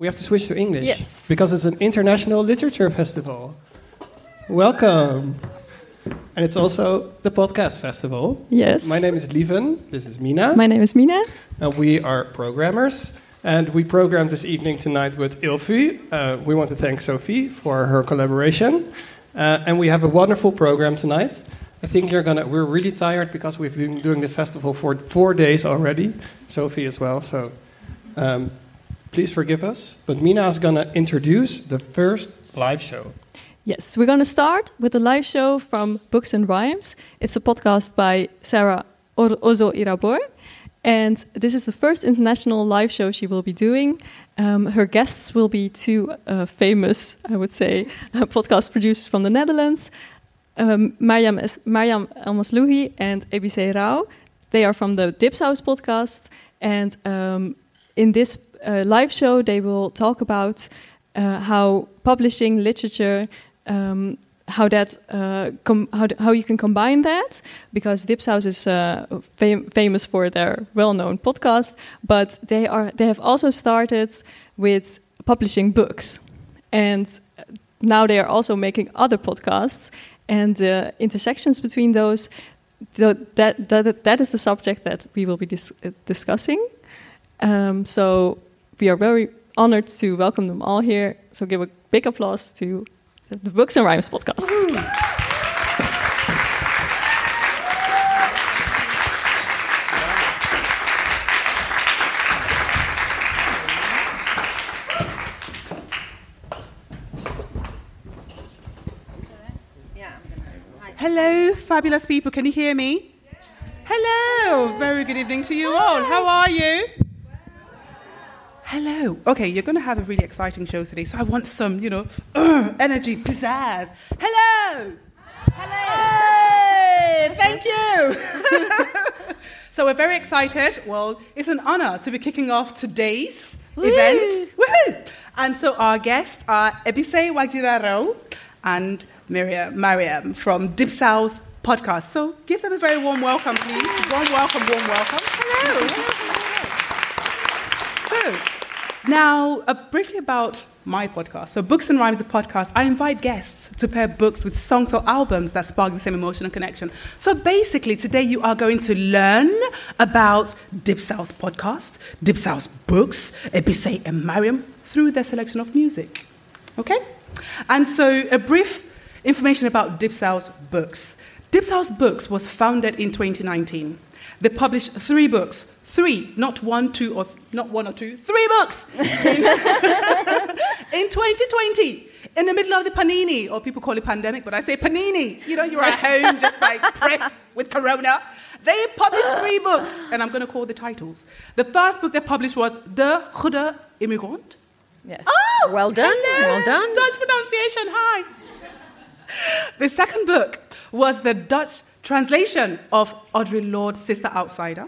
We have to switch to English. Yes. Because it's an international literature festival. Welcome. And it's also the podcast festival. Yes. My name is Lieven. This is Mina. My name is Mina. and we are programmers. And we programmed this evening tonight with Ilfi. Uh, we want to thank Sophie for her collaboration. Uh, and we have a wonderful program tonight. I think you're gonna. We're really tired because we've been doing this festival for four days already. Sophie as well. So um, please forgive us. But Mina is gonna introduce the first live show. Yes, we're going to start with a live show from Books and Rhymes. It's a podcast by Sarah Ozo Irabor. And this is the first international live show she will be doing. Um, her guests will be two uh, famous, I would say, uh, podcast producers from the Netherlands, um, Mariam, Es- Elmaslouhi and Ebise Rao. They are from the Dipsaus podcast. And um, in this uh, live show, they will talk about uh, how publishing literature, um, how that uh, how, how you can combine that, because Dipsaus is uh, fam- famous for their well-known podcast, but they are they have also started with publishing books, and now they are also making other podcasts, and the intersections between those. The, that, that, that is the subject that we will be dis- uh, discussing. Um, so we are very honored to welcome them all here. So give a big applause to the Books and Rhymes podcast. Hello, fabulous people. Can you hear me? Hello. Very good evening to you all. How are you? Hello. Okay, you're going to have a really exciting show today, so I want some, you know, energy, pizzazz. Hello. Hello. Thank you. so we're very excited. Well, it's an honor to be kicking off today's event. Woohoo! And so our guests are Ebise Wajiraro and Miriam, Mariam from Dipsaus podcast. So give them a very warm welcome, please. Warm welcome, warm welcome. Hello. So, now uh, briefly about my podcast. So, Books and Rhymes, the podcast, I invite guests to pair books with songs or albums that spark the same emotional connection. So, basically, today you are going to learn about Dipsaus podcast, Dipsaus books, Ebise and Mariam through their selection of music. Okay? And so, a brief information about Dipsaus books. Dipsaus books was founded in 2019. They published three books. Three, not one, two, or not one or two, three books in, in 2020, in the middle of the panini, or people call it pandemic, but I say panini. You know, you're at home just like pressed with corona. They published three books, and I'm going to call the titles. The first book they published was The Goede Immigrant. Yes. Oh, well done. hello. Well done. Dutch pronunciation. Hi. The second book was the Dutch translation of Audre Lorde's Sister Outsider.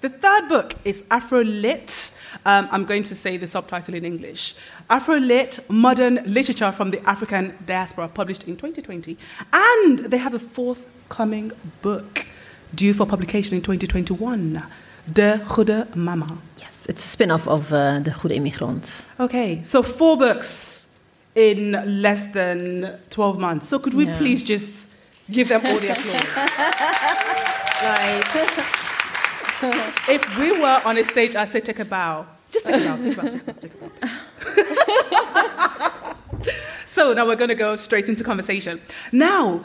The third book is Afro Lit. Um, I'm going to say the subtitle in English. Afro Lit Modern Literature from the African Diaspora, published in 2020. And they have a forthcoming book due for publication in 2021 De Goede Mama. Yes, it's a spin off of uh, The Goede Immigrant. Okay, so four books in less than 12 months. So could we Yeah. please just give them all the applause? like, if we were on a stage, I'd say take a bow. Just take a bow, take a bow, take a bow, take a bow. so now we're going to go straight into conversation. Now,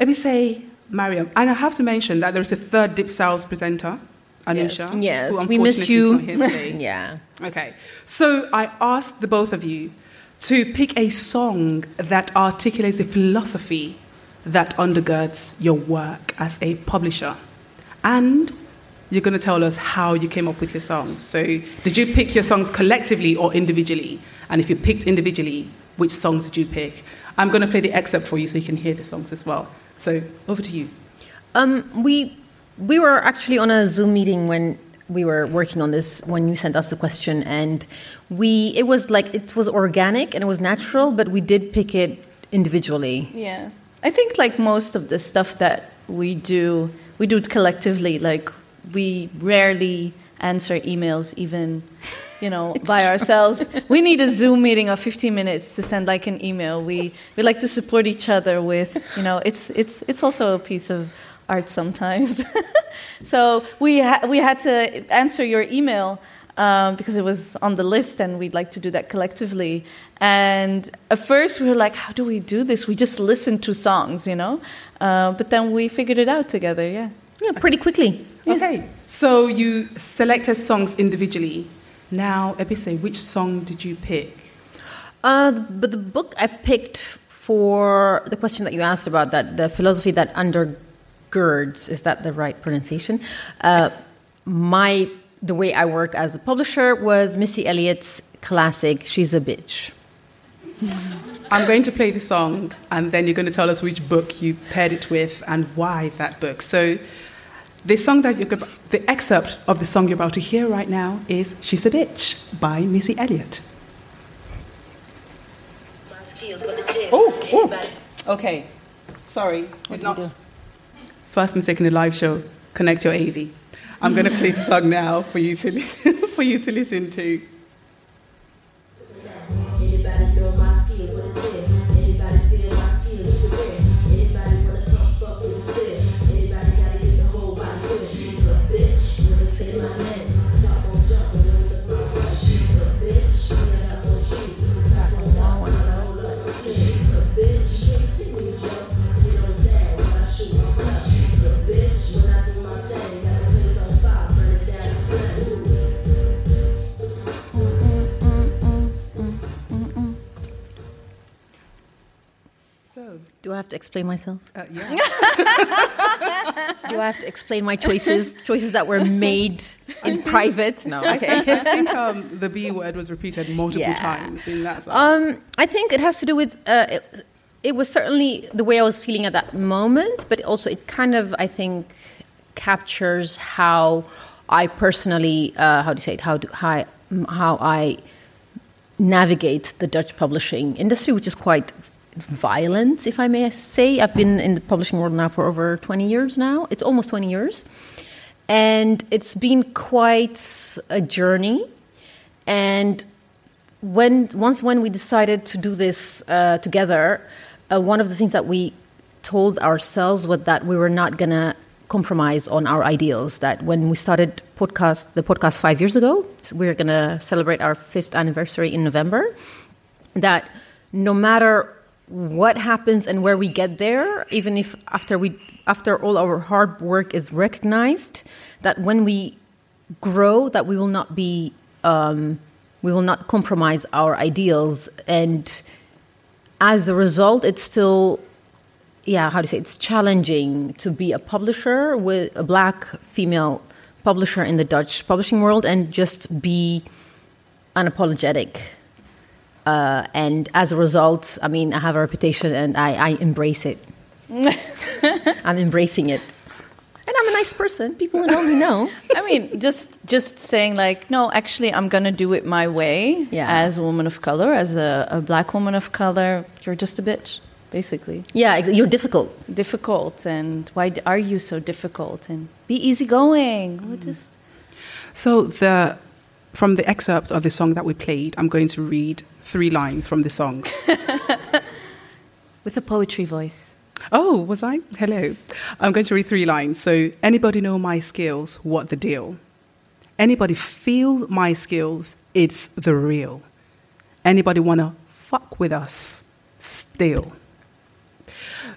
let me say, Mariam, and I have to mention that there is a third Dipsaus presenter, Anisha. Yes, who we miss you. not here today. yeah. Okay. So I asked the both of you to pick a song that articulates the philosophy that undergirds your work as a publisher. And you're going to tell us how you came up with your songs. So, did you pick your songs collectively or individually? And if you picked individually, which songs did you pick? I'm going to play the excerpt for you so you can hear the songs as well. So, over to you. Um, we we were actually on a Zoom meeting when we were working on this when you sent us the question, and we it was like it was organic and it was natural, but we did pick it individually. Yeah. I think like most of the stuff that we do, we do it collectively. Like we rarely answer emails even you know by ourselves we need a zoom meeting of 15 minutes to send like an email we we like to support each other with you know it's it's it's also a piece of art sometimes so we ha- we had to answer your email um, because it was on the list and we'd like to do that collectively. And at first we were like, how do we do this? We just listen to songs, you know? Uh, but then we figured it out together, yeah. Yeah, pretty quickly. Okay, so you selected songs individually. Now, Ebise, which song did you pick? Uh, but the book I picked for the question that you asked about that the philosophy that undergirds is that the right pronunciation? Uh, my the way I work as a publisher was Missy Elliott's classic "She's a Bitch." I'm going to play the song, and then you're going to tell us which book you paired it with and why that book. So, the song that you're, the excerpt of the song you're about to hear right now is "She's a Bitch" by Missy Elliott. Oh, oh. okay. Sorry, did not. First mistake in the live show. Connect your AV. I'm going to play the song now for you to listen, for you to listen to. Do I have to explain myself? Uh, yeah. Do I have to explain my choices? choices that were made in private? No. Okay. I think um, the B word was repeated multiple Yeah. times in that song. Um, I think it has to do with uh, it, it was certainly the way I was feeling at that moment, but also it kind of I think captures how I personally uh, how do you say it how do how I, how I navigate the Dutch publishing industry, which is quite violent, if I may say. I've been in the publishing world now for over 20 years now. It's almost 20 years. And it's been quite a journey. And when once when we decided to do this uh, together, uh, one of the things that we told ourselves was that we were not going to compromise on our ideals. That when we started podcast, the podcast five years ago, we're going to celebrate our fifth anniversary in November. That no matter what happens and where we get there, even if after we after all our hard work is recognized, that when we grow, that we will not be um, we will not compromise our ideals, and as a result, it's still yeah how to say it's challenging to be a publisher with a black female publisher in the Dutch publishing world and just be unapologetic. Uh, and as a result, I mean, I have a reputation and I, I embrace it. I'm embracing it. And I'm a nice person. People who know me know. I mean, just just saying like, no, actually, I'm gonna do it my way. Yeah. As a woman of color, as a, a black woman of color, you're just a bitch, basically. Yeah, ex- you're difficult. Difficult, and why are you so difficult? And be easygoing. What is? So the from the excerpt of the song that we played, I'm going to read three lines from the song. With a poetry voice. Oh, was I? Hello. I'm going to read three lines. So, anybody know my skills? What the deal? Anybody feel my skills? It's the real. Anybody want to fuck with us? Still.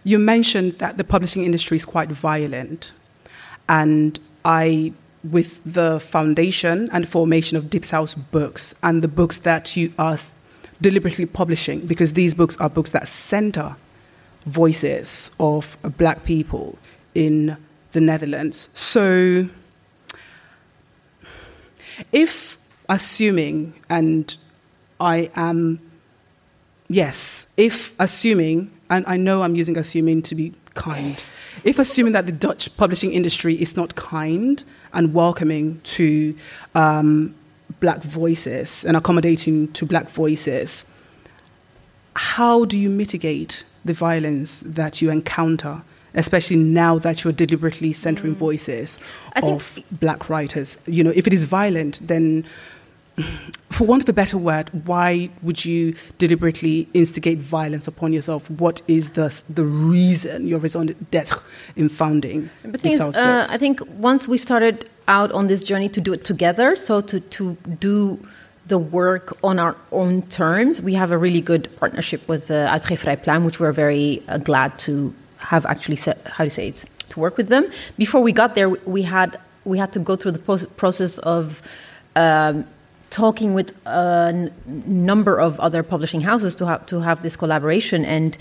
You mentioned that the publishing industry is quite violent. And I, with the foundation and formation of Dipsaus Books and the books that you are deliberately publishing, because these books are books that center voices of black people in the Netherlands. So, if assuming, and I am, yes, if assuming, and I know I'm using assuming to be kind, if assuming that the Dutch publishing industry is not kind and welcoming to um, black voices and accommodating to black voices, how do you mitigate the violence that you encounter especially now that you're deliberately centering voices I of black writers. You know, if it is violent, then for want of a better word, why would you deliberately instigate violence upon yourself? What is the the reason, your raison d'être in founding? But the thing is, Ipsos uh, I think once we started out on this journey to do it together, so to, to do the work on our own terms, we have a really good partnership with uh, Uitgeverij Pluim, which we're very uh, glad to have actually, set, how do you say it, to work with them. Before we got there, we had, we had to go through the process of um, talking with a n- number of other publishing houses to have, to have this collaboration. And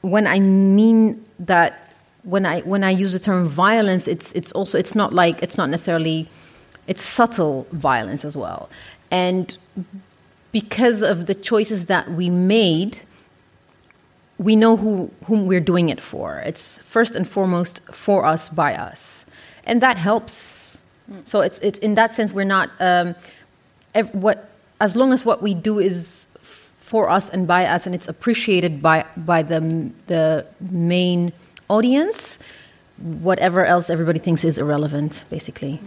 when I mean that when I when I use the term violence, it's it's also it's not like it's not necessarily it's subtle violence as well, and because of the choices that we made, we know who whom we're doing it for. It's first and foremost for us by us, and that helps. So it's it's in that sense we're not um, what as long as what we do is for us and by us, and it's appreciated by by the the main audience. Whatever else everybody thinks is irrelevant, basically.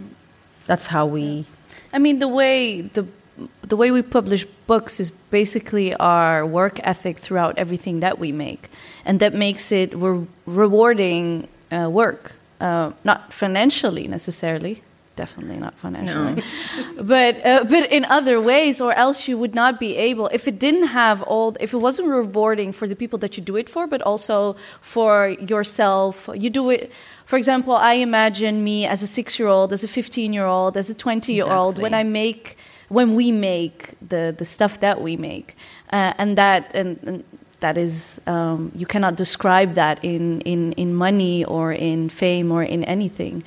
That's how we. I mean, the way the the way we publish books is basically our work ethic throughout everything that we make, and that makes it re- rewarding uh, work. Uh, not financially necessarily, definitely not financially, but uh, but in other ways, or else you would not be able. If it didn't have all, if it wasn't rewarding for the people that you do it for, but also for yourself, you do it. For example, I imagine me as a six-year-old, as a fifteen-year-old, as a twenty-year-old when I make when we make the the stuff that we make, uh, and that and. and that is um, you cannot describe that in, in, in money or in fame or in anything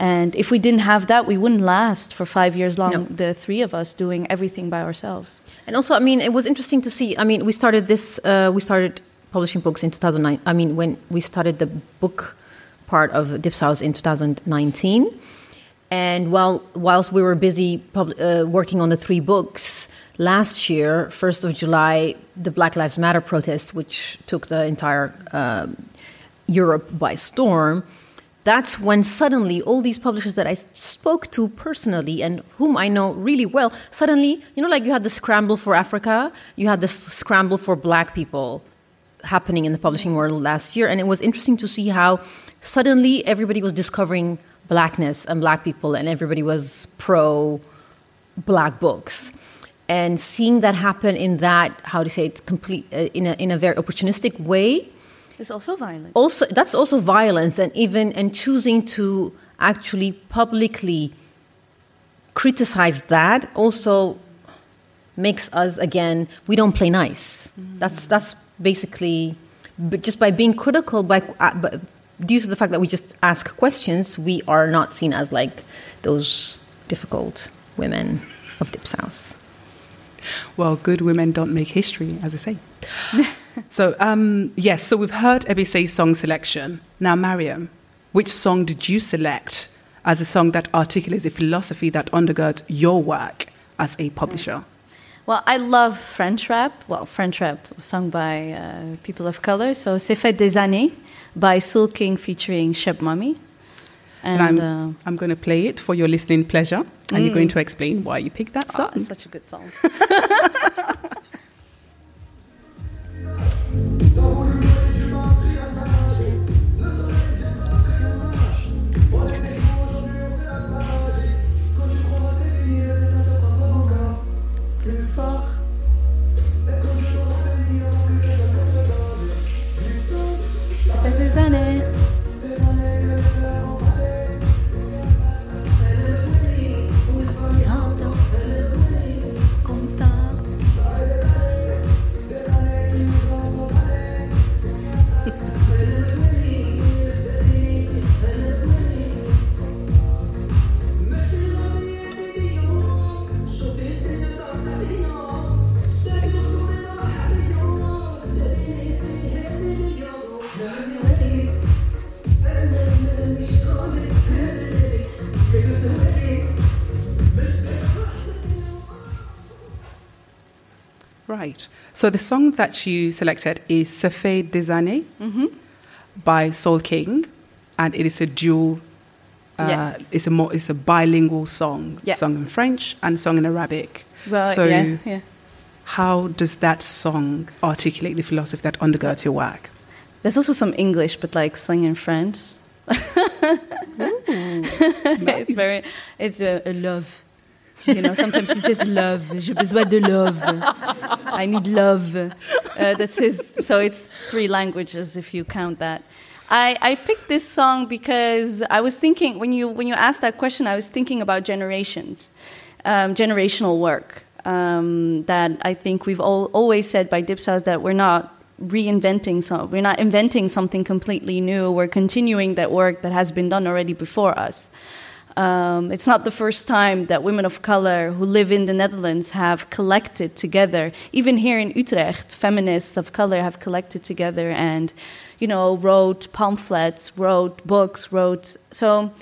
and if we didn't have that we wouldn't last for five years long No. the three of us doing everything by ourselves And also, I mean, it was interesting to see. I mean, we started this. Uh, we started publishing books in 2009. I mean, when we started the book part of Dipsaus in 2019, and while whilst we were busy uh, working on the three books last year, first of July, the Black Lives Matter protest, which took the entire um Europe by storm. That's when suddenly all these publishers that I spoke to personally and whom I know really well, suddenly, you know, like you had the scramble for Africa, you had this scramble for black people happening in the publishing world last year. And it was interesting to see how suddenly everybody was discovering blackness and black people, and everybody was pro black books. And seeing that happen in that, how to say it, complete, uh, in, a, in a very opportunistic way, it's also violence. also that's also violence and even and choosing to actually publicly criticize that also makes us again we don't play nice that's that's basically but just by being critical by, uh, by due to the fact that we just ask questions we are not seen as like those difficult women of dipsaus Well, good women don't make history, as I say. so, um, yes, so we've heard Ebise's song selection. Now, Mariam, which song did you select as a song that articulates a philosophy that undergirds your work as a publisher? Well, I love French rap. Well, French rap sung by uh, people of color. So, Ça fait des années by Soolking featuring Cheb Mami. And, And, I'm, uh, I'm going to play it for your listening pleasure, and you're going to explain why you picked that ah, song. it's such a good song. Right. So the song that you selected is Ça fait des années. by Soolking, and it is a dual. Uh, Yes. It's a more, it's a bilingual song, Yeah. sung in French and sung in Arabic. Well, so, yeah, yeah. how does that song articulate the philosophy that undergirds your work? There's also some English, but like sung in French. it's very, it's a, a love. You know, sometimes he says love. J'ai besoin de love. I need love. Uh, that's his. So it's three languages if you count that. I, I picked this song because I was thinking when you when you asked that question, I was thinking about generations, um, generational work. Um, that I think we've all, always said by Dipsaus that we're not reinventing some, we're not inventing something completely new. We're continuing that work that has been done already before us. Um, it's not the first time that women of color who live in the Netherlands have collected together. Even here in Utrecht, feminists of color have collected together and, you know, wrote pamphlets, wrote books, wrote. So,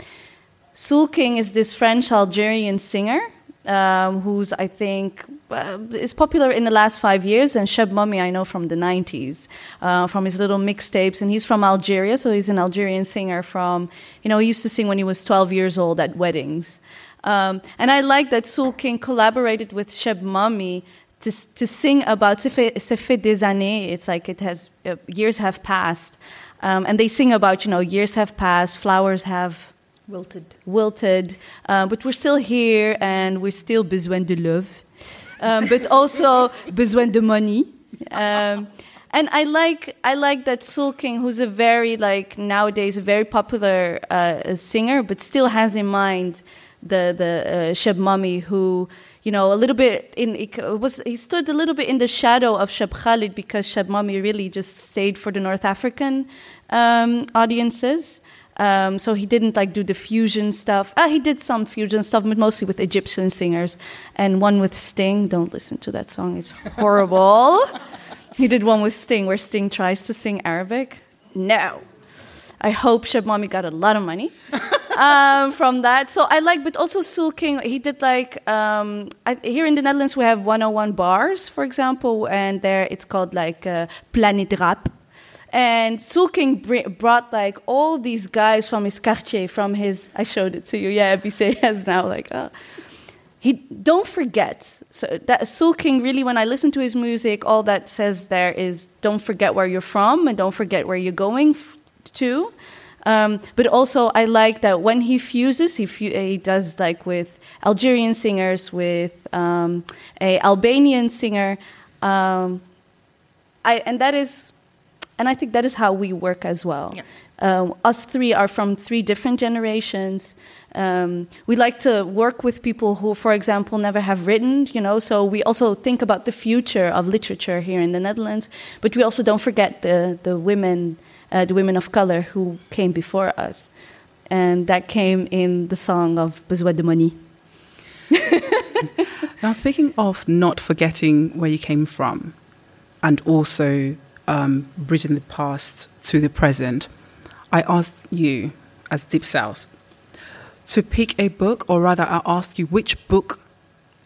Soolking is this French Algerian singer um, who's, I think, uh, is popular in the last five years, and Cheb Mami I know from the 90s, uh, from his little mixtapes, and he's from Algeria, so he's an Algerian singer from, you know, he used to sing when he was 12 years old at weddings. Um, and I like that Soolking collaborated with Cheb Mami to, to sing about fait des années, it's like it has, uh, years have passed. Um, and they sing about, you know, years have passed, flowers have Wilted. wilted, uh, but we're still here and we're still besoin de love, um, but also besoin de money. Um, and I like I like that Soolking, who's a very like nowadays a very popular uh, singer, but still has in mind the the uh, Cheb Mami, who you know a little bit in it was he stood a little bit in the shadow of Cheb Khaled because Cheb Mami really just stayed for the North African um, audiences. Um, so he didn't like do the fusion stuff. Uh, he did some fusion stuff, but mostly with Egyptian singers, and one with Sting. Don't listen to that song; it's horrible. he did one with Sting, where Sting tries to sing Arabic. No, I hope Cheb Mami got a lot of money um, from that. So I like, but also Soolking. He did like um, I, here in the Netherlands we have 101 bars, for example, and there it's called like uh, Planet Rap. And Soolking br- brought like all these guys from his quartier, from his. I showed it to you. Yeah, Abise has now like. Uh, he don't forget. So that Soolking really, when I listen to his music, all that says there is don't forget where you're from and don't forget where you're going to. Um, but also, I like that when he fuses, he, he does like with Algerian singers, with um, a Albanian singer, um, I, and that is, and I think that is how we work as well. Yeah. Um, us three are from three different generations. Um, we like to work with people who, for example, never have written, you know, so we also think about the future of literature here in the Netherlands, but we also don't forget the, the women, uh, the women of color who came before us. And that came in the song of Besoin de Money. Now, speaking of not forgetting where you came from and also um, bridging the past to the present, I asked you, as Dipsaus, to pick a book, or rather, I ask you which book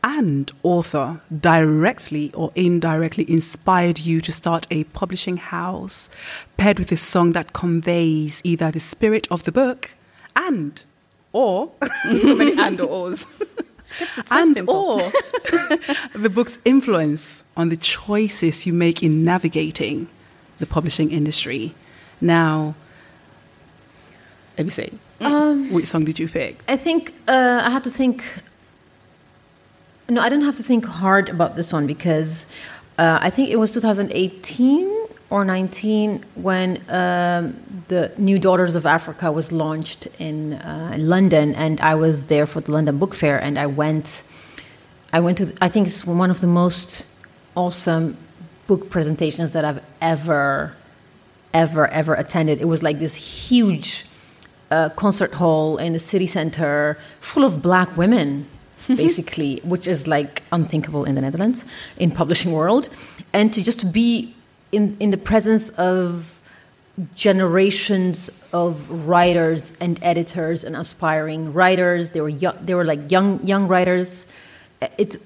and author directly or indirectly inspired you to start a publishing house paired with a song that conveys either the spirit of the book and or so many and or ors and or the book's influence on the choices you make in navigating the publishing industry. Now, let me say, Um, which song did you pick? I think uh, I had to think. No, I didn't have to think hard about this one because uh, I think it was 2018 or 19 when um, the New Daughters of Africa was launched in, uh, in London, and I was there for the London Book Fair, and I went. I went to. I think it's one of the most awesome book presentations that I've ever, ever, ever attended. It was like this huge uh, concert hall in the city center full of black women basically which is like unthinkable in the netherlands in publishing world and to just be in, in the presence of generations of writers and editors and aspiring writers they were young, they were like young young writers it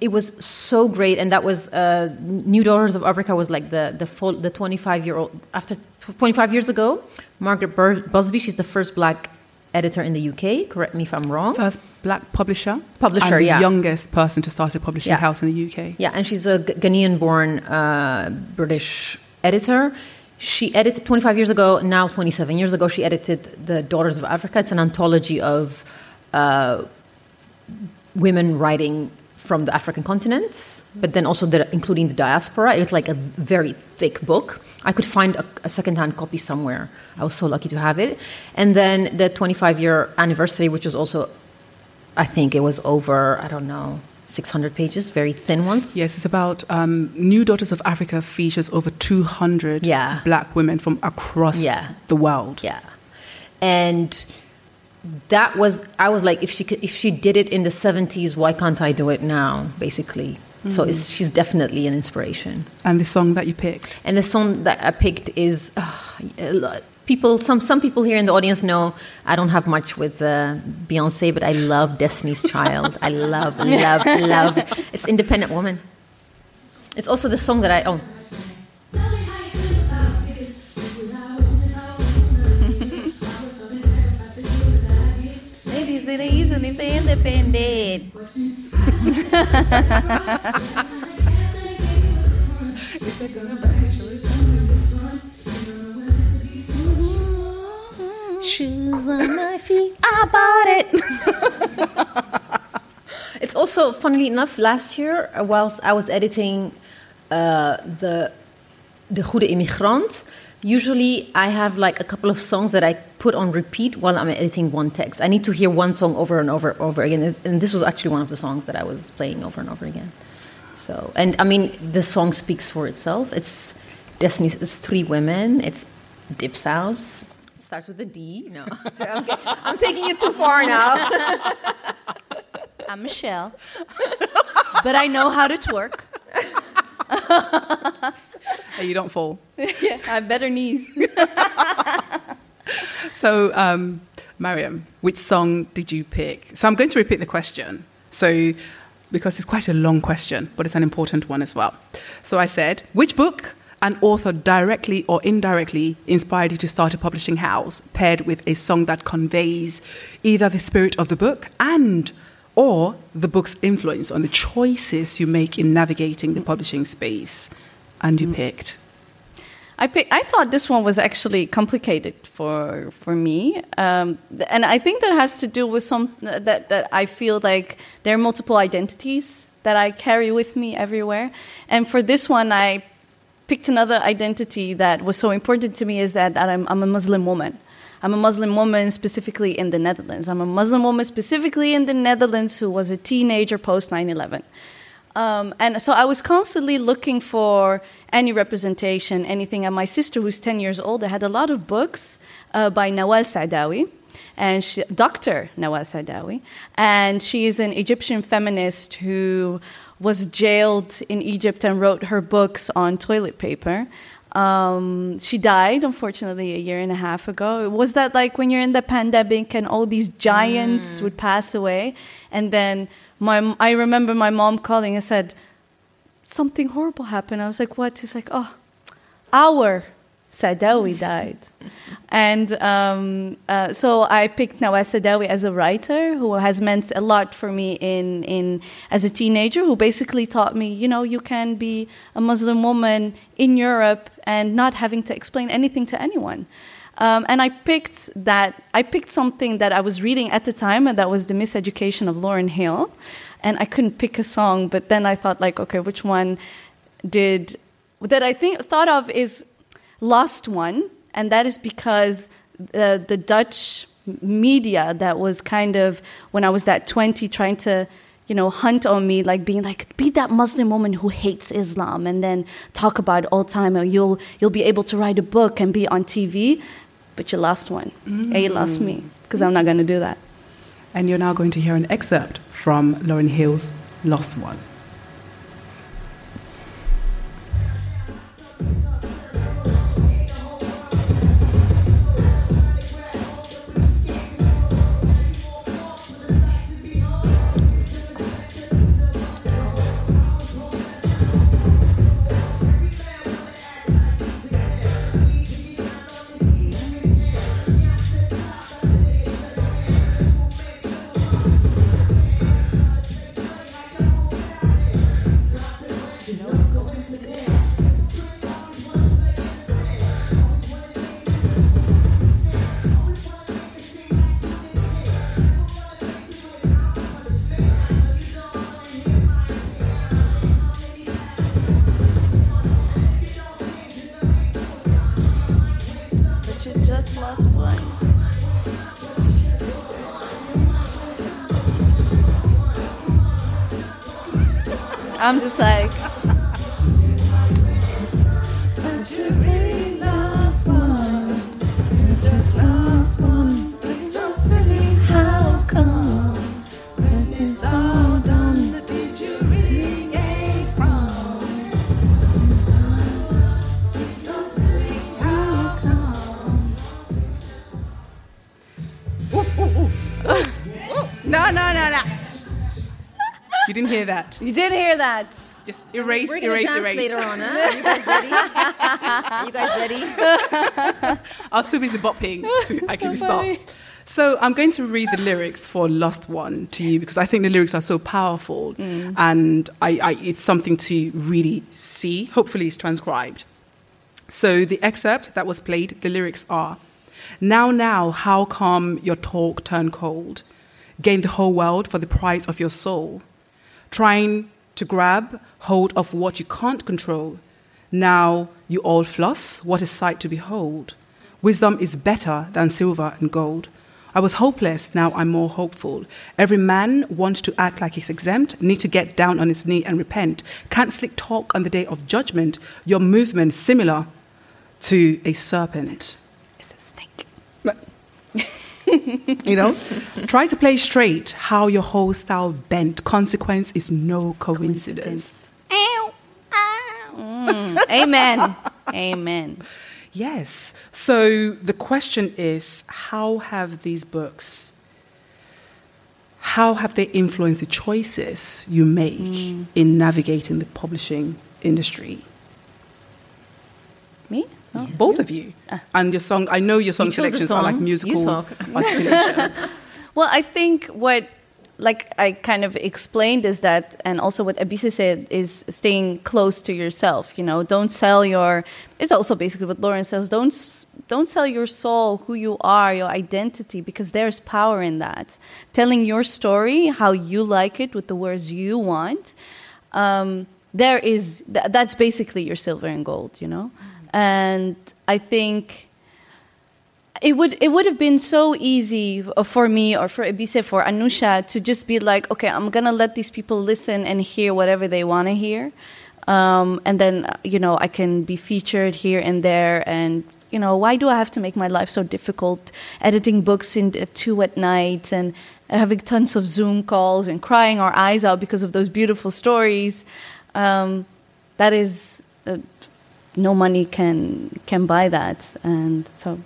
it was so great and that was uh, new daughters of africa was like the the full, the 25 year old after 25 years ago. Margaret Bur- Busby, she's the first black editor in the UK. Correct me if I'm wrong. First black publisher. Publisher, and the yeah. youngest person to start a publishing Yeah. house in the UK. Yeah, and she's a Ghanaian-born uh, British editor. She edited 25 years ago, now 27 years ago, she edited The Daughters of Africa. It's an anthology of uh, women writing from the African continent, but then also the, including the diaspora. It's like a very thick book. I could find a, a secondhand copy somewhere. I was so lucky to have it. And then the 25 year anniversary, which was also, I think it was over, I don't know, 600 pages, very thin ones. Yes, it's about um, New Daughters of Africa features over 200 Yeah. black women from across Yeah. the world. Yeah, and that was I was like, if she could, if she did it in the seventies, why can't I do it now? Basically, so it's, she's definitely an inspiration. And the song that you picked. And the song that I picked is uh, people. Some some people here in the audience know I don't have much with uh, Beyonce, but I love Destiny's Child. I love love love. It's Independent Woman. It's also the song that I oh. Ladies and ladies, independent. Shoes on my feet, I bought it. it's also, funnily enough, last year, whilst I was editing uh, the the Goede Immigrant, usually I have like a couple of songs that I put on repeat while I'm editing one text. I need to hear one song over and over over again, and this was actually one of the songs that I was playing over and over again. So, and I mean, the song speaks for itself. It's Destiny's. It's three women. It's Dipsaus. It starts with a D. No, I'm, I'm taking it too far now. I'm Michelle, but I know how to twerk. Hey, you don't fall. yeah, I have better knees. So, um, Mariam, which song did you pick? So, I'm going to repeat the question. So, because it's quite a long question, but it's an important one as well. So, I said, which book and author directly or indirectly inspired you to start a publishing house paired with a song that conveys either the spirit of the book and or the book's influence on the choices you make in navigating the publishing space? And you picked. I pick, I thought this one was actually complicated for for me, um, and I think that has to do with some that that I feel like there are multiple identities that I carry with me everywhere, and for this one I picked another identity that was so important to me is that, that I'm, I'm a Muslim woman. I'm a Muslim woman specifically in the Netherlands. I'm a Muslim woman specifically in the Netherlands who was a teenager post 9 11. Um, and so I was constantly looking for any representation, anything. And my sister, who's 10 years older, had a lot of books uh, by Nawal Saadawi, and she, Dr. Nawal Saadawi. And she is an Egyptian feminist who was jailed in Egypt and wrote her books on toilet paper. Um, she died, unfortunately, a year and a half ago. Was that like when you're in the pandemic and all these giants would pass away? And then my, I remember my mom calling and said, Something horrible happened. I was like, What? She's like, Oh, our Sadawi died. and um, uh, so I picked Nawal Saadawi as a writer who has meant a lot for me in, in, as a teenager, who basically taught me, you know, you can be a Muslim woman in Europe and not having to explain anything to anyone. Um, and I picked that. I picked something that I was reading at the time, and that was the Miseducation of Lauryn Hill. And I couldn't pick a song, but then I thought, like, okay, which one did that? I think thought of is Lost One, and that is because the Dutch media that was kind of when I was that twenty, trying to you know, hunt on me, like being like, be that Muslim woman who hates Islam, and then talk about all time. Or you'll you'll be able to write a book and be on TV, but you lost one. Yeah, you lost me because I'm not going to do that. And you're now going to hear an excerpt from Lauryn Hill's Lost One. You really get from? It's so silly. How come? No, no, no, no. You didn't hear that. You didn't hear that. Just erase, We're erase, dance erase. later on, huh? Are you guys ready? Are you guys ready? I was too busy bopping to actually funny. stop. So I'm going to read the lyrics for Lost One to you because I think the lyrics are so powerful mm. and I, I, it's something to really see. Hopefully, it's transcribed. So the excerpt that was played, the lyrics are Now, now, how come your talk turned cold? Gain the whole world for the price of your soul. Trying to grab hold of what you can't control. Now you all floss, what a sight to behold. Wisdom is better than silver and gold. I was hopeless, now I'm more hopeful. Every man wants to act like he's exempt, need to get down on his knee and repent. Can't slick talk on the day of judgment. Your movement similar to a serpent. It's a snake. You know? Try to play straight how your whole style bent. Consequence is no coincidence. Ow, ow. Mm, amen. Amen. Yes. So the question is how have these books how have they influenced the choices you make in navigating the publishing industry? Me? No. Both of you. And your song I know your song You chose the selections are like song. You musical talk. Well, I think what, like I kind of explained, is that, and also what Abise said, is staying close to yourself. You know, don't sell your. It's also basically what Lauryn says. Don't don't sell your soul, who you are, your identity, because there's power in that. Telling your story, how you like it, with the words you want. Um, there is th- that's basically your silver and gold. You know, and I think it would it would have been so easy for me or for Ebise for Anusha to just be like, okay, I'm gonna let these people listen and hear whatever they want to hear, um, and then you know I can be featured here and there, and you know why do I have to make my life so difficult, editing books in at two at night and having tons of Zoom calls and crying our eyes out because of those beautiful stories. Um, that is. Uh, no money can can buy that, and so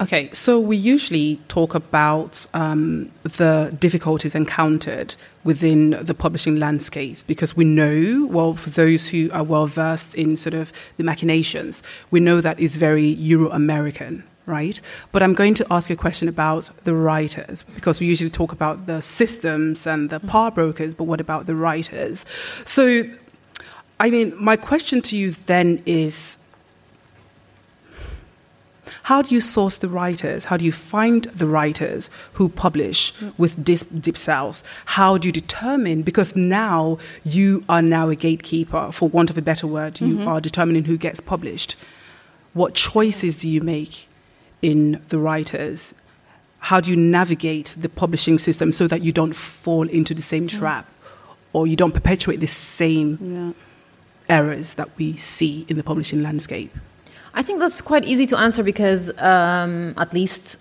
Okay, so we usually talk about um, the difficulties encountered within the publishing landscape because we know, well, for those who are well versed in sort of the machinations, we know that is very Euro American, right? But I'm going to ask you a question about the writers because we usually talk about the systems and the power brokers, but what about the writers? So, I mean, my question to you then is how do you source the writers? How do you find the writers who publish with deep, Dipsaus? How do you determine? Because now you are now a gatekeeper, for want of a better word. You mm-hmm. are determining who gets published. What choices do you make in the writers? How do you navigate the publishing system so that you don't fall into the same trap or you don't perpetuate the same yeah. errors that we see in the publishing landscape? I think that's quite easy to answer because um, at least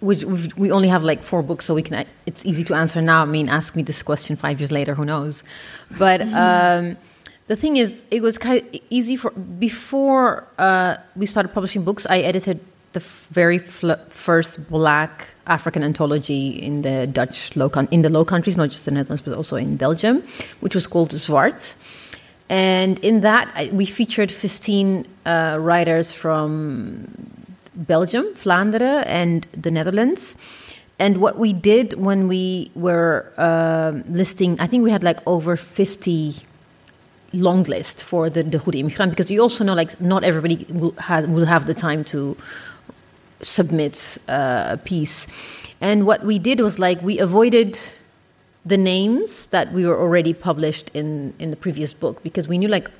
we, we've- we only have like four books, so we can. It's easy to answer now. I mean, ask me this question five years later, who knows? But um, the thing is, it was kind of easy for before uh, we started publishing books. I edited the very first Black African anthology in the Dutch low in the Low Countries, not just the Netherlands, but also in Belgium, which was called Zwart. And in that, we featured 15 uh, writers from Belgium, Vlaanderen, and the Netherlands. And what we did when we were um listing, I think we had like over 50 long list for the, the Goede because you also know like not everybody will have, will have the time to submit uh, a piece. And what we did was like we avoided the names that we were already published in, in the previous book because we knew like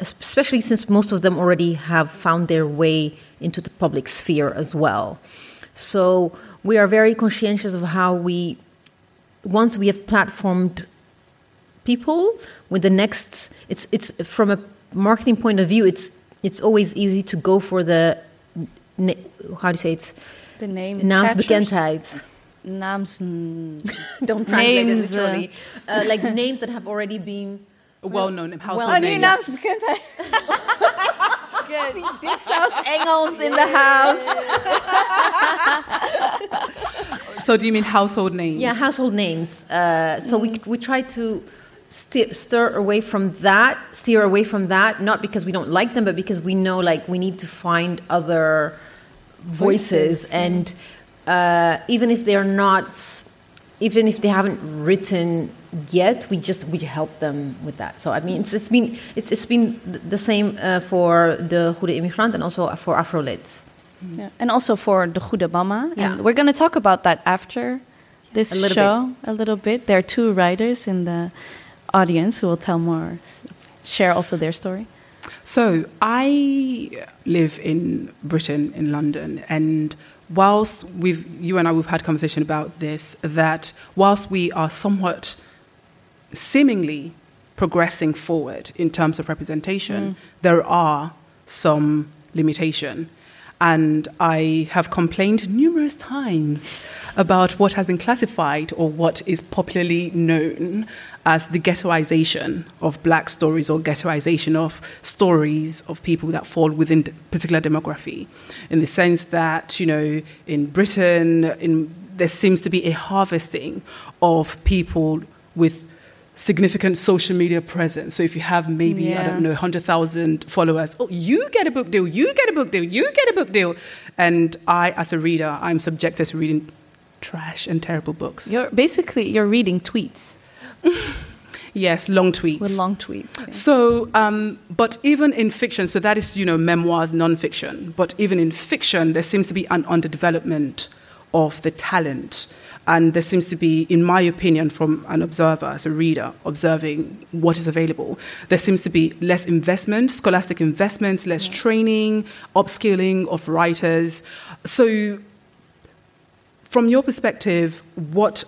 especially since most of them already have found their way into the public sphere as well. So we are very conscientious of how we once we have platformed people with the next it's it's from a marketing point of view it's it's always easy to go for the how do you say it? The name naamsbekendheid naams don't translate names, it literally uh, uh, like names that have already been well known household well, names. naamsbekendheid Good. Dipsaus Engels in the house. so, do you mean household names? Yeah, household names. Uh, so mm. we we try to steer, stir away from that, steer away from that, not because we don't like them, but because we know like we need to find other voices, voices. and uh, even if they're not, even if they haven't written yet, we just we help them with that. So I mean, it's, it's been it's, it's been the same uh, for the Goede Immigrant and also for Afrolit. Yeah. And also for the Goede Mama. Yeah. And we're going to talk about that after this a show bit. a little bit. There are two writers in the audience who will tell more, share also their story? So, I live in Britain, in London, and whilst we've, you and I, we've had conversation about this, that whilst we are somewhat seemingly progressing forward in terms of representation, mm. there are some limitation. And I have complained numerous times about what has been classified or what is popularly known as the ghettoization of black stories or ghettoization of stories of people that fall within particular demography in the sense that you know in britain in, there seems to be a harvesting of people with significant social media presence. So if you have maybe, yeah. I don't know, 100,000 followers, oh, you get a book deal, you get a book deal, you get a book deal. And I, as a reader, I'm subjected to reading trash and terrible books. You're basically, you're reading tweets. Yes, long tweets. With long tweets. Yeah. So, um, but even in fiction, so that is, you know, memoirs, non-fiction. But even in fiction, there seems to be an underdevelopment of the talent. And there seems to be, in my opinion, from an observer, as a reader, observing what is available, there seems to be less investment, scholastic investment, less yeah. training, upskilling of writers. So, from your perspective, what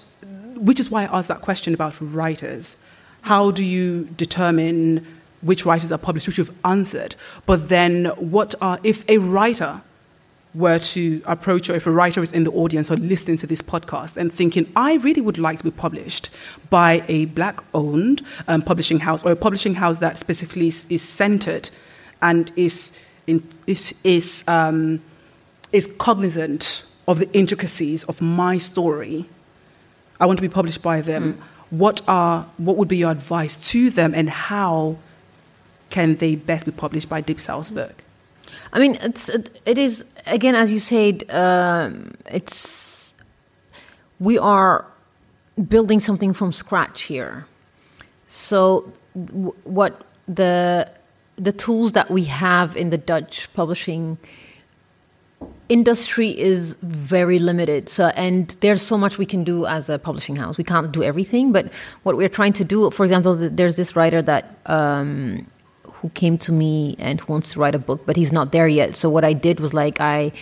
which is why I asked that question about writers. How do you determine which writers are published, which you've answered? But then, what are, if a writer were to approach, or if a writer is in the audience or listening to this podcast and thinking, I really would like to be published by a black owned um, publishing house or a publishing house that specifically is, is centered and is, in, is, is, um, is cognizant of the intricacies of my story I want to be published by them. Mm. What are what would be your advice to them, and how can they best be published by Dipsaus Books? I mean, it's it is again as you said. Um, it's we are building something from scratch here. So what the the tools that we have in the Dutch publishing industry is very limited. So and there's so much we can do as a publishing house. We can't do everything but what we're trying to do for example there's this writer that um, who came to me and who wants to write a book but he's not there yet. So what i did was like i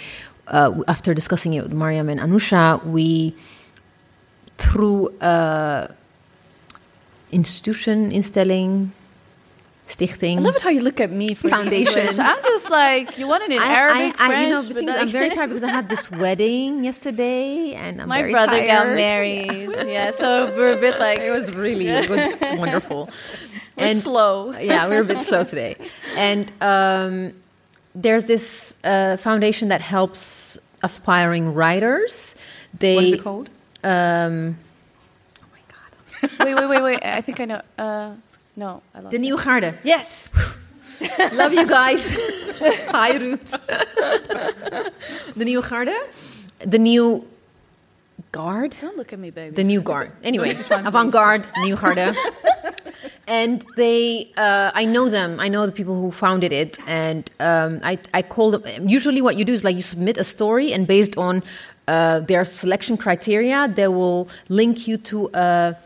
uh, after discussing it with mariam and anusha we through institution instelling Stichting. I love it how you look at me for foundation. English. I'm just like you want it in I, Arabic, I, I, French. You know, I'm very tired because I had this wedding yesterday, and I'm my brother tired. got married. yeah, so we're a bit like it was really it was wonderful. We're and slow. yeah, we're a bit slow today, and um, there's this uh, foundation that helps aspiring writers. They, what is it called? Um, oh my god! wait, wait, wait, wait! I think I know. Uh, no, I lost The Nieuwe Garde. Yes. Love you guys. Hi, Ruth. the Nieuwe Garde. The New Guard. Don't look at me, baby. The New Guard. Anyway, avant garde, Nieuwe Garde. and they uh, i know them i know the people who founded it and um, I, I call them usually what you do is like you submit a story and based on uh, their selection criteria they will link you to a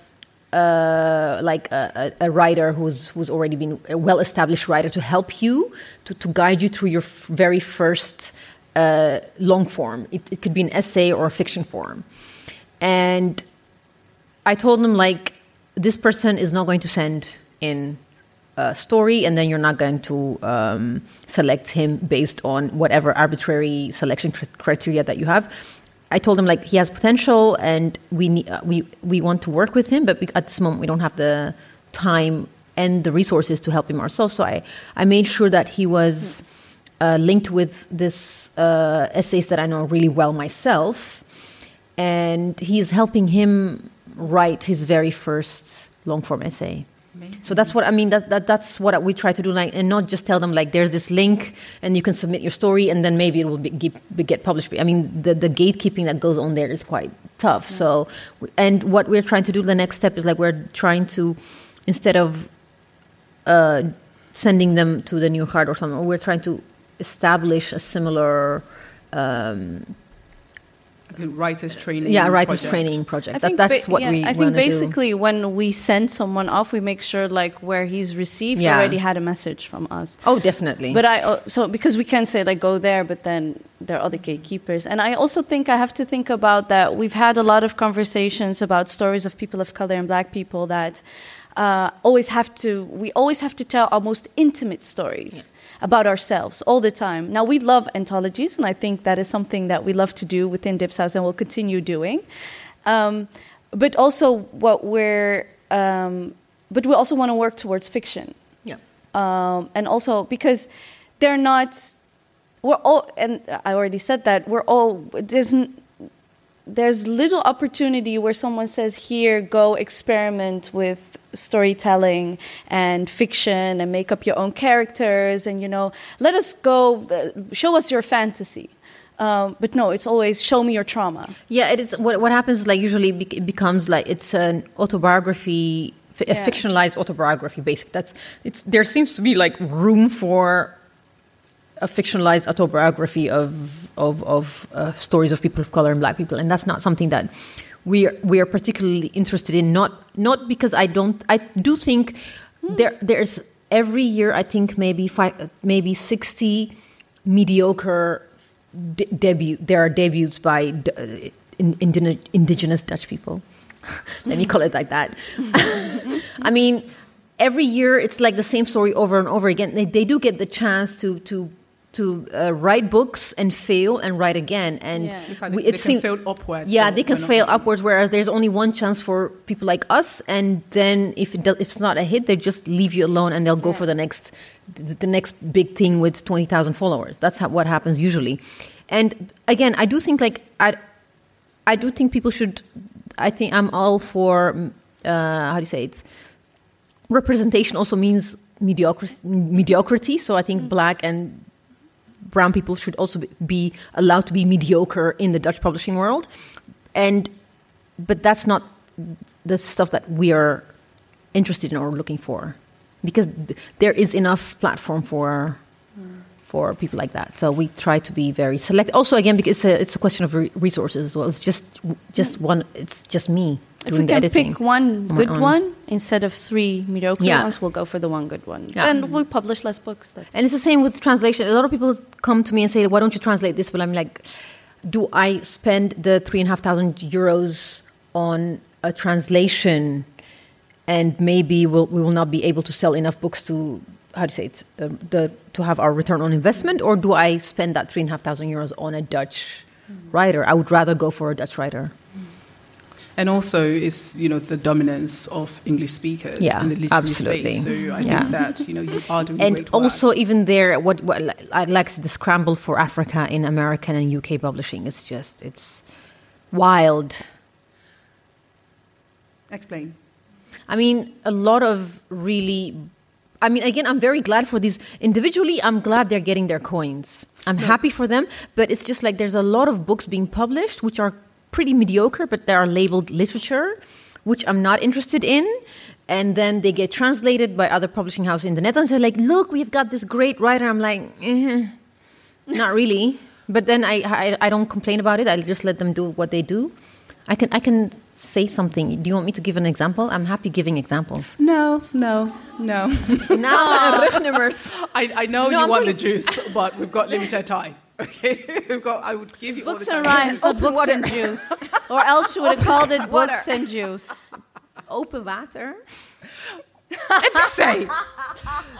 uh, like a, a, writer who's who's already been a well-established writer to help you to, to guide you through your very first uh, long form. It, it, could be an essay or a fiction form, and I told them like this person is not going to send in a story, and then you're not going to um, select him based on whatever arbitrary selection cr- criteria that you have. I told him like he has potential, and we need, uh, we we want to work with him, but we, at this moment we don't have the time and the resources to help him ourselves. So I I made sure that he was uh, linked with this uh, essays that I know really well myself, and he's helping him write his very first long form essay. Amazing. So that's what I mean. That, that that's what we try to do, like, and not just tell them like there's this link and you can submit your story and then maybe it will be, get, get published. I mean, the the gatekeeping that goes on there is quite tough. Yeah. So, and what we're trying to do, the next step is like we're trying to instead of uh, sending them to the Nieuwe Garde or something, we're trying to establish a similar um, writers training yeah writers project. training project that, that's what yeah, we i think basically do. when we send someone off we make sure like where he's received yeah. already had a message from us oh definitely but i uh, so because we can say like go there but then there are other gatekeepers and i also think i have to think about that we've had a lot of conversations about stories of people of color and black people that uh, always have to we always have to tell our most intimate stories yeah. about ourselves all the time. Now we love anthologies and i think that is something that we love to do within dipsaus and we'll continue doing. Um, but also what we're um, but we also want to work towards fiction. Yeah. Um, and also because they're not we're all and i already said that we're all there's there's little opportunity where someone says here go experiment with storytelling and fiction and make up your own characters and you know let us go uh, show us your fantasy um, but no, it's always show me your trauma. Yeah, it is. What, what happens like usually it becomes like it's an autobiography, a yeah. fictionalized autobiography. Basically, that's it's. There seems to be like room for a fictionalized autobiography of of, of uh, stories of people of color and black people, and that's not something that we are, we are particularly interested in. Not not because I don't. I do think hmm. there there's every year. I think maybe five, maybe sixty mediocre de- debut. There are debuts by d- uh, in, indigenous Dutch people. Let me call it like that. I mean, every year it's like the same story over and over again. They, they do get the chance to to to uh, write books and fail and write again and yeah. like we, it can fail upwards yeah they can fail upwards whereas there's only one chance for people like us and then if, it if it's not a hit they just leave you alone and they'll go yeah. for the next the next big thing with 20,000 followers that's how, what happens usually and again i do think like i i do think people should i think i'm all for uh, how do you say it representation also means mediocrity mediocrity so i think mm. black and brown people should also be allowed to be mediocre in the Dutch publishing world. And but that's not the stuff that we are interested in or looking for, because th- there is enough platform for for people like that. So we try to be very select. Also, again, because it's a, it's a question of re- resources as well. It's just just one. It's just me if we can pick one good one instead of three mediocre yeah. ones, we'll go for the one good one. Yeah. And we publish less books. That's and it's the same with translation. A lot of people come to me and say, "Why don't you translate this?" But I'm like, "Do I spend the three and a half thousand euros on a translation, and maybe we'll, we will not be able to sell enough books to how to say it, um, the, to have our return on investment, or do I spend that three and a half thousand euros on a Dutch mm. writer? I would rather go for a Dutch writer." And also is you know the dominance of English speakers yeah, in the literary absolutely. space. So I yeah. think that you know you are doing and also work. even there, what, what I like to the scramble for Africa in American and UK publishing. It's just it's wild. Explain. I mean, a lot of really. I mean, again, I'm very glad for these. Individually, I'm glad they're getting their coins. I'm happy for them, but it's just like there's a lot of books being published which are pretty mediocre, but they are labeled literature, which I'm not interested in. and then they get translated by other publishing houses in the Netherlands. They're like, look, we've got this great writer. I'm like, eh, not really. But then I, I, I don't complain about it. I just let them do what they do. I can, I can say something. Do you want me to give an example? I'm happy giving examples. No, no, no. Now, rugnummers. I, I know No, you I'm want the juice, but we've got limited time. Okay, we've got. I would give you Books all and time. rhymes, not Open books water. and juice. Or else you would have called it water. books and juice. Open water. say.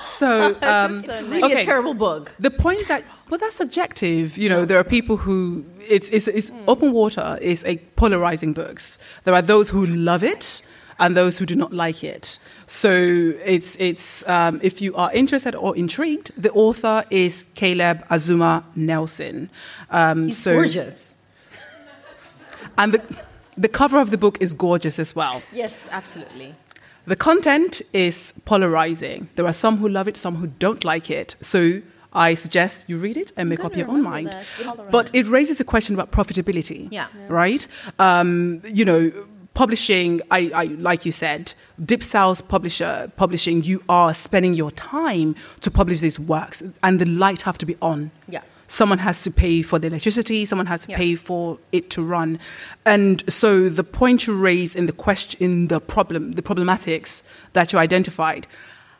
So, um, Really okay. a terrible book. The point that well, that's subjective. You know, there are people who it's it's, it's open water is a polarizing books. There are those who love it and those who do not like it. So it's it's um, if you are interested or intrigued, the author is Caleb Azuma Nelson. Um, He's so gorgeous. and the the cover of the book is gorgeous as well. Yes, absolutely. The content is polarizing. There are some who love it, some who don't like it. So I suggest you read it and make up your own mind. But it raises a question about profitability. Yeah. Right? Um, you know, publishing, I, I, like you said, Dipsaus publisher, publishing, you are spending your time to publish these works and the light have to be on. Yeah. Someone has to pay for the electricity, someone has to Yeah. pay for it to run. And so the point you raise in the question, in the problem, the problematics that you identified,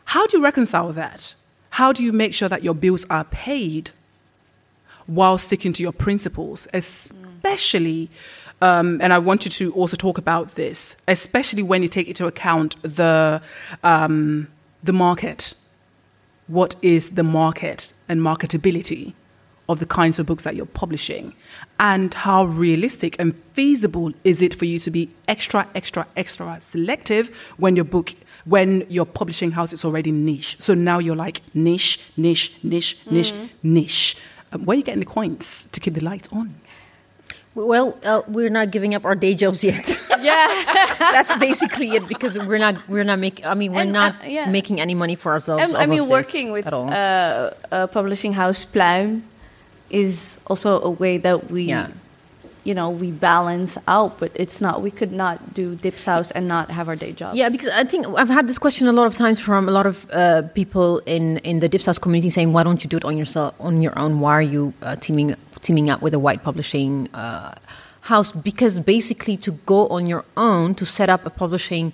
how do you reconcile that? How do you make sure that your bills are paid while sticking to your principles, mm. especially, um, and I want you to also talk about this, especially when you take into account the, um, the market. What is the market and marketability of the kinds of books that you're publishing? And how realistic and feasible is it for you to be extra, extra, extra selective when your book, when your publishing house is already niche? So now you're like niche, niche, niche, niche, niche. Um, where are you getting the coins to keep the lights on? Well, uh, we're not giving up our day jobs yet. Yeah. That's basically it because we're not we're not making. I mean, we're And, not uh, yeah. making any money for ourselves. Um, I mean, working with uh, a publishing house, Pluim, is also a way that we, Yeah. you know, we balance out. But it's not. We could not do Dipsaus and not have our day jobs. Yeah, because I think I've had this question a lot of times from a lot of uh, people in, in the Dipsaus community saying, "Why don't you do it on yourself on your own? Why are you uh, teaming teaming up with a white publishing uh, house?" Because basically, to go on your own to set up a publishing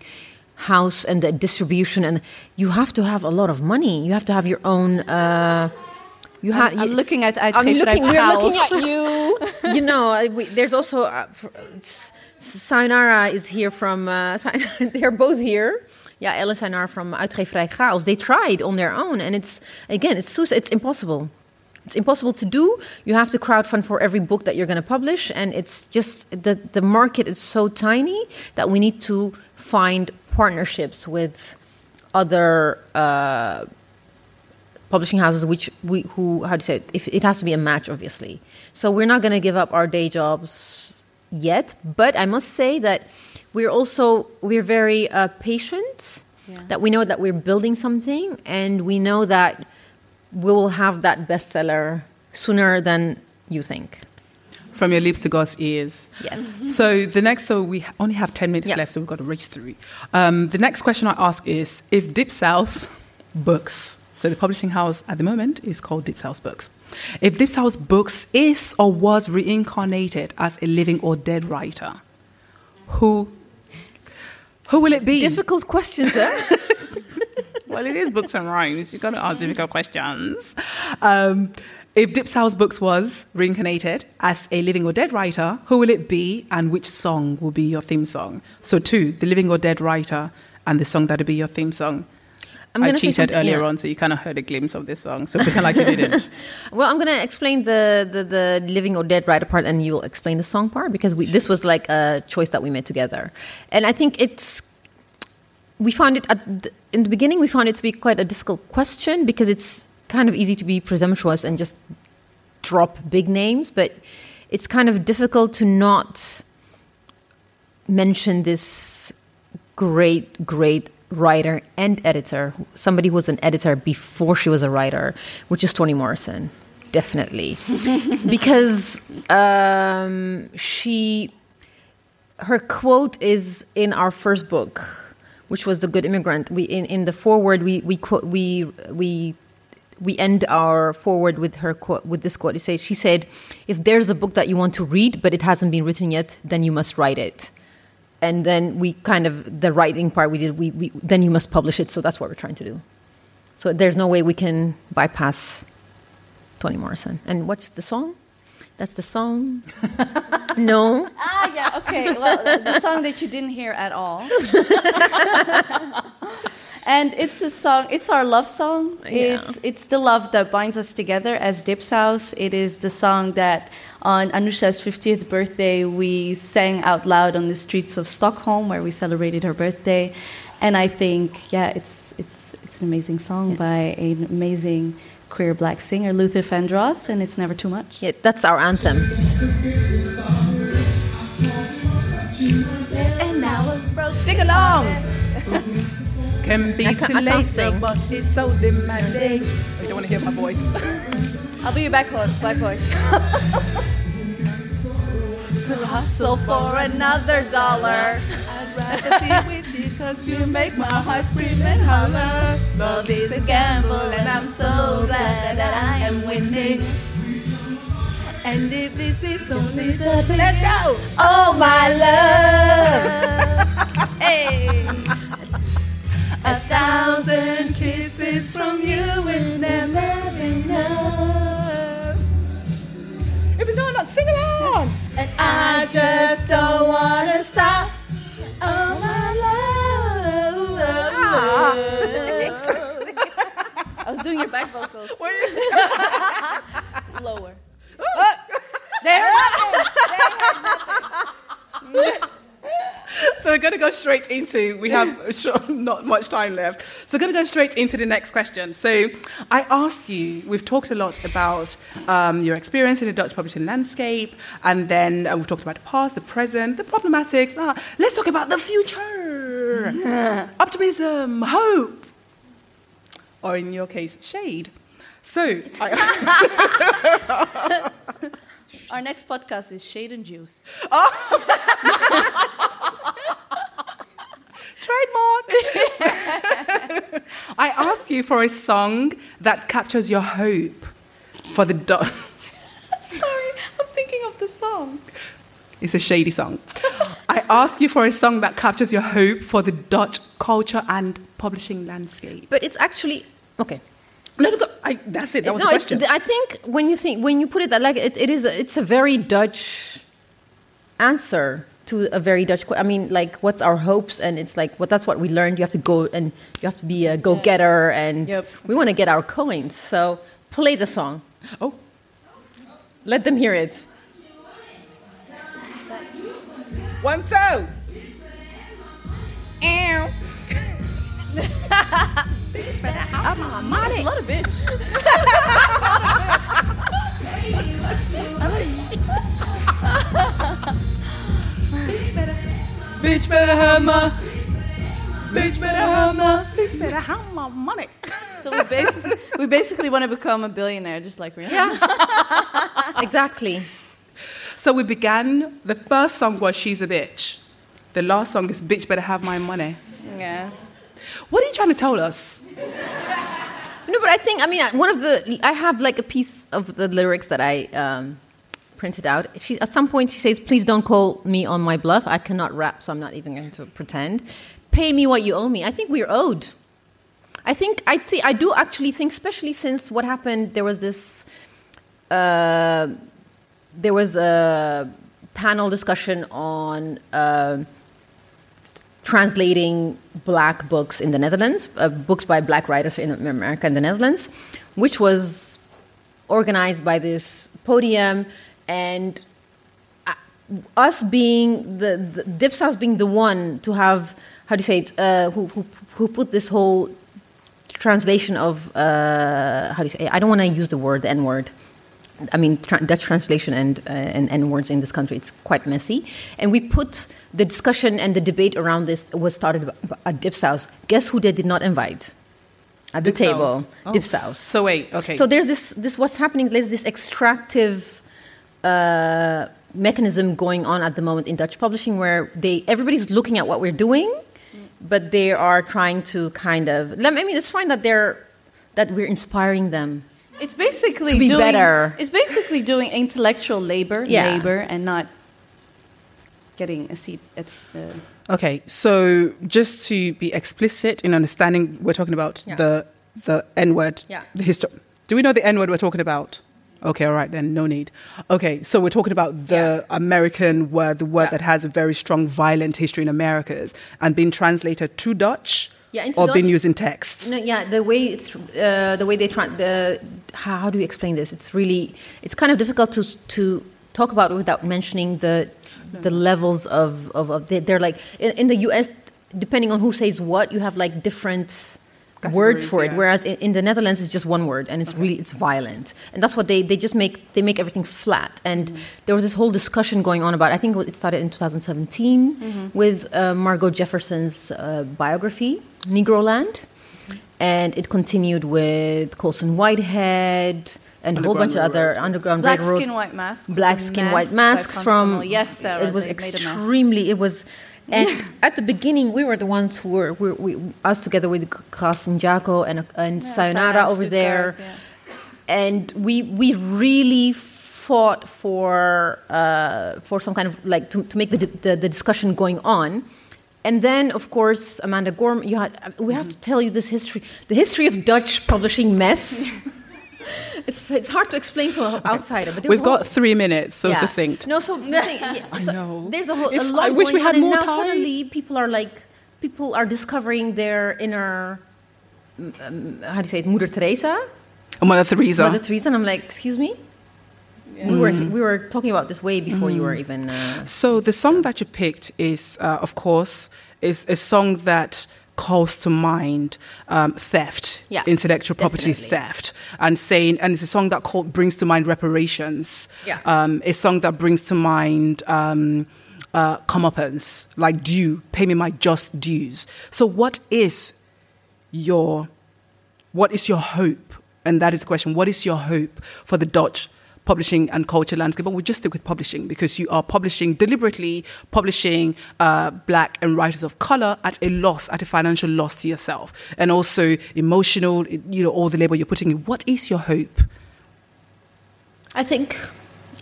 house and the distribution, and you have to have a lot of money. You have to have your own. Uh, you have. I'm, I'm looking at I'm looking. We're House. looking at you. you know, we, there's also uh, fr- S- Sayonara is here from. Uh, they're both here. Yeah, Ellen and from Uitgeverij Chaos. They tried on their own, and it's again, it's. It's impossible. It's impossible to do. You have to crowdfund for every book that you're going to publish, and it's just the the market is so tiny that we need to find partnerships with other. Uh, publishing houses which we who how do you say it? If it has to be a match obviously so we're not going to give up our day jobs yet but i must say that we're also we're very uh, patient Yeah. that we know that we're building something and we know that we will have that bestseller sooner than you think From your lips to God's ears. yes So the next, so we only have 10 minutes Yeah. left, so we've got to reach through. Um, the next question I ask is if Dipsaus Books, so the publishing house at the moment is called Dipsaus Books. If Dipsaus Books is or was reincarnated as a living or dead writer, who who will it be? difficult questions huh? well, it is books and rhymes. You've got to ask difficult questions. Um, if Dipsaus Books was reincarnated as a living or dead writer, who will it be and which song will be your theme song? So, two, the living or dead writer and the song that will be your theme song. I'm I gonna cheated earlier yeah. on, so you kind of heard a glimpse of this song. So pretend like you didn't. Well, I'm going to explain the, the, the living or dead writer part, and you'll explain the song part because we, this was like a choice that we made together. And I think it's we found it at the, in the beginning. We found it to be quite a difficult question because it's kind of easy to be presumptuous and just drop big names, but it's kind of difficult to not mention this great, great writer and editor, somebody who was an editor before she was a writer, which is Toni Morrison, definitely, because um, she, her quote is in our first book, which was the Good Immigrant. We in, in the foreword we we quote we we we end our forward with her quote with this quote. It she said, "If there's a book that you want to read but it hasn't been written yet, then you must write it." And then we kind of the writing part we did. We, we then you must publish it. So that's what we're trying to do. So there's no way we can bypass Toni Morrison. And what's the song? That's the song. no. Ah, yeah, okay. Well, the song that you didn't hear at all. and it's a song, it's our love song. Yeah. It's, it's the love that binds us together as Dipsaus. It is the song that on Anusha's 50th birthday we sang out loud on the streets of Stockholm where we celebrated her birthday. And I think, yeah, it's, it's, it's an amazing song by an amazing queer black singer, Luther Vandross, and it's never too much. Yeah, that's our anthem. And now it's broke. Sing along. Can be I can't- too I can't late, the sing. boss is so demanding. Oh, you don't want to hear my voice. I'll be your back voice. Back voice. to hustle for another dollar. I'd rather be with you because You make my heart scream and holler. Love is a gamble, and I'm so glad that I am winning. And if this is only the beginning. Let's go! Oh, my love. hey. A thousand kisses from you is never enough. If you know not, sing along! And I just don't want to stop. Doing your back vocals. Lower. There So we're going to go straight into, we have short, not much time left. So we're going to go straight into the next question. So I asked you, we've talked a lot about um, your experience in the Dutch publishing landscape, and then uh, we've talked about the past, the present, the problematics. Ah, let's talk about the future. Optimism, hope, or in your case, shade. So, I, Our next podcast is Shade and Juice. Oh. Trademark. I asked you for a song that captures your hope for the Dutch. Sorry, I'm thinking of the song. It's a shady song. I asked you for a song that captures your hope for the Dutch culture and publishing landscape. But it's actually okay. No, no, no, I, that's it. That was no, the question. I think when you think when you put it that like it, it is a, it's a very Dutch answer to a very Dutch. I mean, like what's our hopes, and it's like what that's what we learned. You have to go and you have to be a go getter, and Yep. we want to get our coins. So play the song. oh, Let them hear it. one, two. Ew. That's a lot of bitch. Bitch better have my. Money. Bitch better have my. Bitch better have my money. So we basically, we basically want to become a billionaire, just like Rihanna. Yeah, exactly. So we began. The first song was "She's a Bitch." The last song is "Bitch Better Have My Money." Yeah. What are you trying to tell us? No, but I think I mean one of the I have like a piece of the lyrics that I um, printed out. She at some point she says, "Please don't call me on my bluff. I cannot rap, so I'm not even going to pretend. Pay me what you owe me. I think we're owed. I think I thi- I do actually think, especially since what happened. There was this. Uh, there was a panel discussion on. Uh, translating black books in the Netherlands, uh, books by black writers in America and the Netherlands, which was organized by this podium and uh, us being the, the being the one to have how do you say it uh, who, who who put this whole translation of uh, how do you say I don't want to use the word the N word I mean, tra- Dutch translation and, uh, and, and words in this country, it's quite messy. And we put the discussion and the debate around this was started at Dipsaus. Guess who they did not invite at the Dipsaus. table? Oh. Dipsaus. So wait, okay. So there's this, this what's happening, there's this extractive uh, mechanism going on at the moment in Dutch publishing where they, everybody's looking at what we're doing but they are trying to kind of. I mean, it's fine that they're that we're inspiring them. It's basically To be doing, better. It's basically doing intellectual labor, Yeah. labor, and not getting a seat at the. Okay, so just to be explicit in understanding, we're talking about Yeah. the the N word. Yeah. The histo- Do we know the N word we're talking about? Okay, all right then, no need. Okay, so we're talking about the American word, the word Yeah. that has a very strong violent history in Americas and being translated to Dutch Yeah, into or being Dutch. used in texts. No, yeah, the way it's uh, the way they try the how, how do you explain this? It's really it's kind of difficult to to talk about it without mentioning the the levels of of, of they, they're like in, in the U.S. Depending on who says what, you have like different words Categories, for it. Whereas in, in the Netherlands, it's just one word, and it's really it's violent, and that's what they they just make they make everything flat. And there was this whole discussion going on about. I think it started in 2017 with uh, Margo Jefferson's uh, biography, Negroland, and it continued with Colson Whitehead and a whole bunch of other Railroad. underground Black Railroad- skin, white mask. was black skin mess white masks from Yes, Sarah. it was they made a mess. extremely it was and at the beginning we were the ones who were we, we, us together with Kras and Jaco and, and Yeah, Sayonara over there Stutgard, yeah. and we we really fought for uh, for some kind of like to, to make the, the the discussion going on. And then, of course, Amanda Gorm, you had, we have to tell you this history, the history of Dutch publishing mess. it's, it's hard to explain to an outsider, but We've whole- got three minutes, so yeah. succinct. No, so, yeah, so know. there's a whole If- a lot I wish going we had on, and more now time. suddenly people are like people are discovering their inner um, how do you say it, Mother Teresa, Mother Teresa. Mother Teresa, and I'm like, excuse me. We were we were talking about this way before you were even. Uh, So the song that you picked is, uh, of course, is a song that calls to mind um, theft, Yeah, intellectual property definitely. theft, and saying, and it's a song that call, brings to mind reparations. Yeah. Um, a song that brings to mind. Um, uh, comeuppance, like due, pay me my just dues. So, what is your, what is your hope? And that is the question. What is your hope for the Dutch publishing and culture landscape? But we'll just stick with publishing because you are publishing deliberately, publishing uh, black and writers of color at a loss, at a financial loss to yourself, and also emotional. You know all the labor you're putting in. What is your hope? I think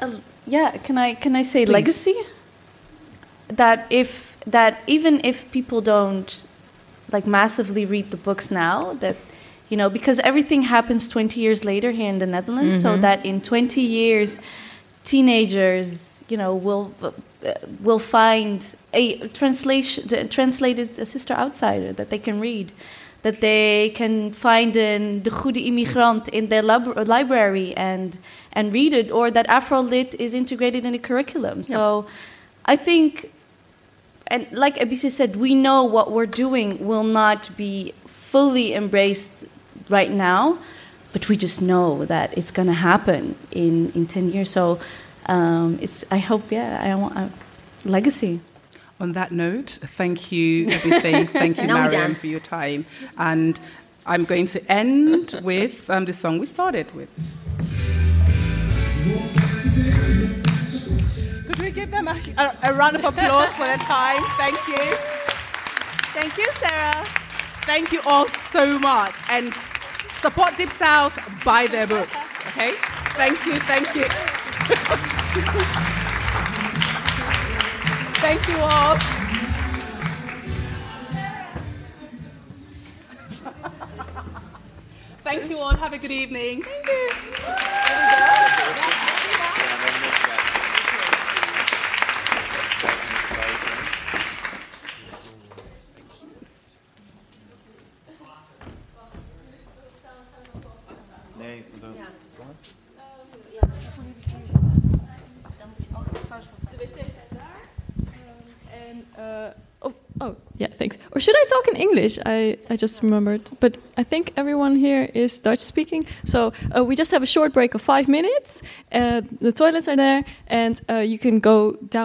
Uh, yeah, can I can I say legacy? That if that even if people don't like massively read the books now, that you know because everything happens 20 years later here in the Netherlands, so that in 20 years, teenagers you know will uh, will find a translation translated a sister outsider that they can read. That they can find in the Goede Immigrant in their lab- library and and read it, or that Afro Lit is integrated in the curriculum. So, I think, and like Abise said, we know what we're doing will not be fully embraced right now, but we just know that it's going to happen in in ten years. So, um, it's. I hope, yeah, I want a legacy. On that note, thank you, Ebise, thank you, Now Mariam, for your time. And I'm going to end with um, the song we started with. Could we give them a, a, a round of applause for their time? Thank you. Thank you, Sarah. Thank you all so much. And support Dipsaus, buy their books, okay? Thank you, thank you. thank you all. Thank you all. Have a good evening. Thank you. Uh, oh, oh, yeah, thanks. Or should I talk in English? I, I just remembered. But I think everyone here is Dutch speaking. So uh, we just have a short break of five minutes. Uh, the toilets are there, and uh, you can go down.